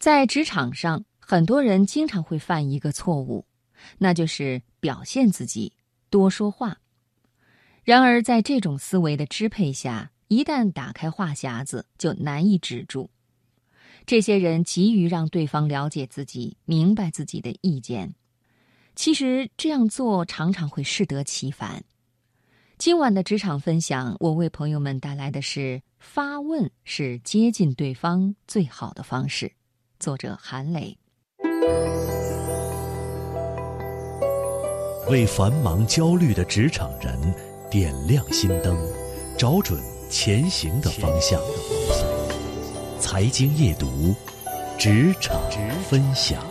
在职场上，很多人经常会犯一个错误，那就是表现自己，多说话。然而，在这种思维的支配下，一旦打开话匣子，就难以止住。这些人急于让对方了解自己、明白自己的意见，其实这样做常常会适得其反。今晚的职场分享，我为朋友们带来的是：发问是接近对方最好的方式。作者韩磊，为繁忙焦虑的职场人点亮心灯，找准前行的方向。财经夜读，职场分享。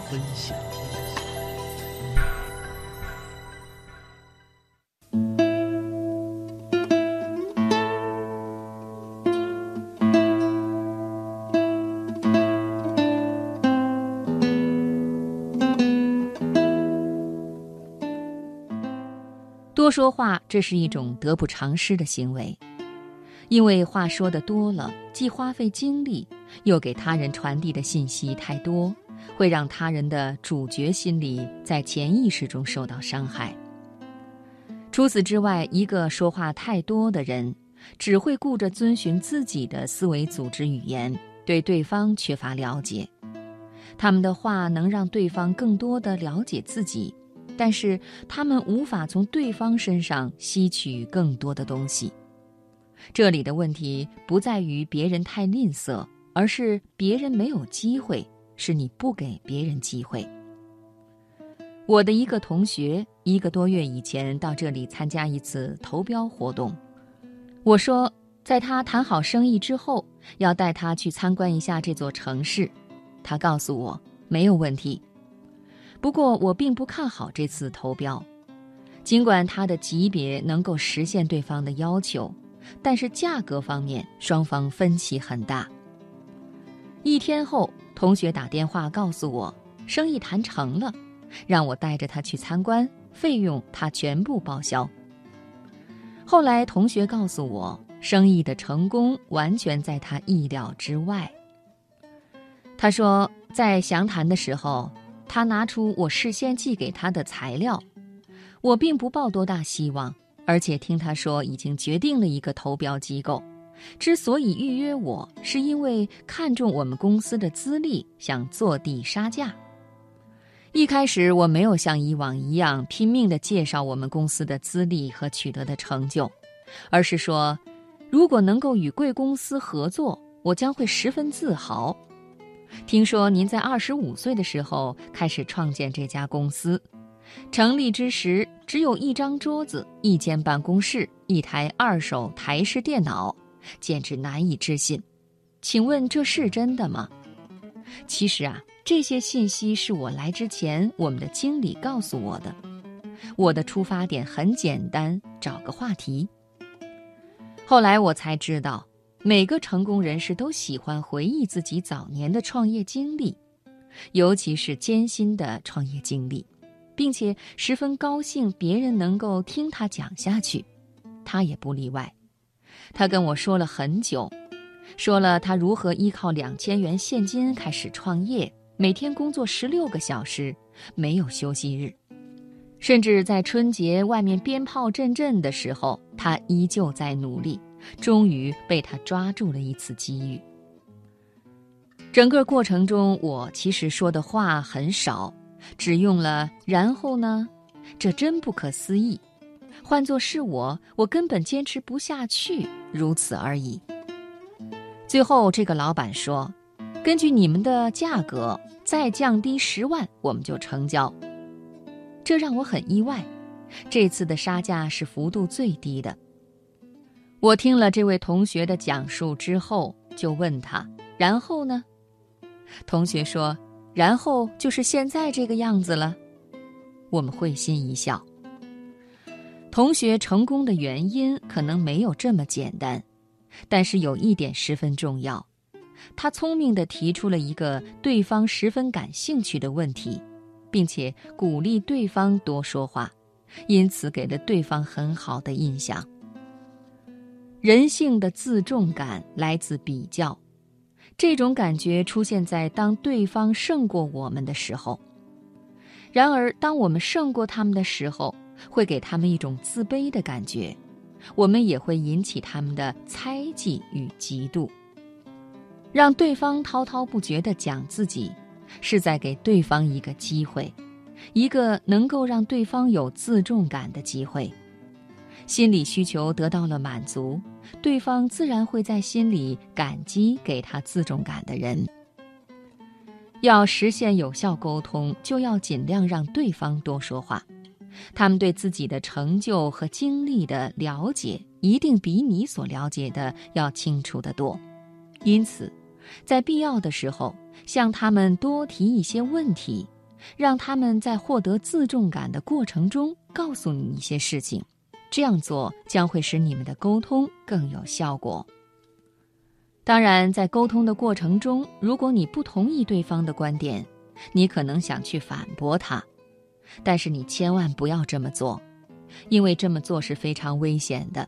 不说话，这是一种得不偿失的行为，因为话说的多了，既花费精力，又给他人传递的信息太多，会让他人的主角心理在潜意识中受到伤害。除此之外，一个说话太多的人，只会顾着遵循自己的思维组织语言，对对方缺乏了解。他们的话能让对方更多的了解自己。但是他们无法从对方身上吸取更多的东西。这里的问题不在于别人太吝啬，而是别人没有机会，是你不给别人机会。我的一个同学一个多月以前到这里参加一次投标活动，我说在他谈好生意之后，要带他去参观一下这座城市。他告诉我没有问题。不过我并不看好这次投标，尽管他的级别能够实现对方的要求，但是价格方面双方分歧很大。一天后，同学打电话告诉我，生意谈成了，让我带着他去参观，费用他全部报销。后来同学告诉我，生意的成功完全在他意料之外。他说，在详谈的时候。他拿出我事先寄给他的材料，我并不抱多大希望，而且听他说已经决定了一个投标机构。之所以预约我，是因为看中我们公司的资历，想坐地杀价。一开始我没有像以往一样拼命地介绍我们公司的资历和取得的成就，而是说，如果能够与贵公司合作，我将会十分自豪。听说您在二十五岁的时候开始创建这家公司，成立之时只有一张桌子、一间办公室、一台二手台式电脑，简直难以置信。请问这是真的吗？其实啊，这些信息是我来之前我们的经理告诉我的。我的出发点很简单，找个话题。后来我才知道。每个成功人士都喜欢回忆自己早年的创业经历，尤其是艰辛的创业经历，并且十分高兴别人能够听他讲下去，他也不例外。他跟我说了很久，说了他如何依靠两千元现金开始创业，每天工作十六个小时，没有休息日，甚至在春节外面鞭炮阵阵的时候，他依旧在努力。终于被他抓住了一次机遇。整个过程中，我其实说的话很少，只用了“然后呢”，这真不可思议。换做是我，我根本坚持不下去，如此而已。最后，这个老板说：“根据你们的价格，再降低十万，我们就成交。”这让我很意外。这次的杀价是幅度最低的。我听了这位同学的讲述之后，就问他：“然后呢？”同学说：“然后就是现在这个样子了。”我们会心一笑。同学成功的原因可能没有这么简单，但是有一点十分重要：他聪明地提出了一个对方十分感兴趣的问题，并且鼓励对方多说话，因此给了对方很好的印象。人性的自重感来自比较，这种感觉出现在当对方胜过我们的时候。然而，当我们胜过他们的时候，会给他们一种自卑的感觉，我们也会引起他们的猜忌与嫉妒。让对方滔滔不绝地讲自己，是在给对方一个机会，一个能够让对方有自重感的机会。心理需求得到了满足，对方自然会在心里感激给他自重感的人。要实现有效沟通，就要尽量让对方多说话。他们对自己的成就和经历的了解，一定比你所了解的要清楚得多。因此，在必要的时候，向他们多提一些问题，让他们在获得自重感的过程中告诉你一些事情。这样做将会使你们的沟通更有效果。当然，在沟通的过程中，如果你不同意对方的观点，你可能想去反驳他，但是你千万不要这么做，因为这么做是非常危险的。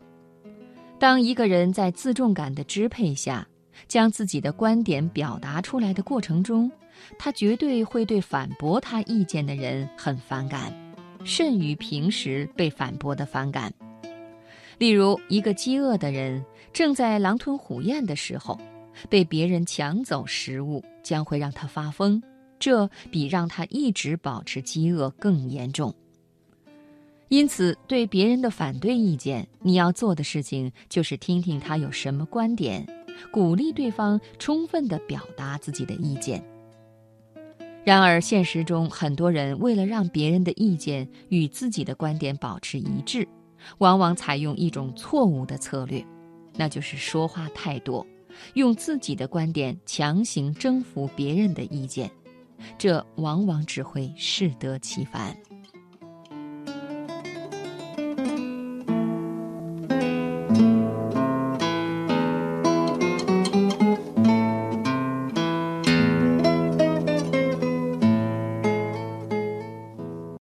当一个人在自重感的支配下，将自己的观点表达出来的过程中，他绝对会对反驳他意见的人很反感，甚于平时被反驳的反感。例如，一个饥饿的人正在狼吞虎咽的时候，被别人抢走食物，将会让他发疯。这比让他一直保持饥饿更严重。因此，对别人的反对意见，你要做的事情就是听听他有什么观点，鼓励对方充分地表达自己的意见。然而，现实中很多人为了让别人的意见与自己的观点保持一致。往往采用一种错误的策略，那就是说话太多，用自己的观点强行征服别人的意见，这往往只会适得其反。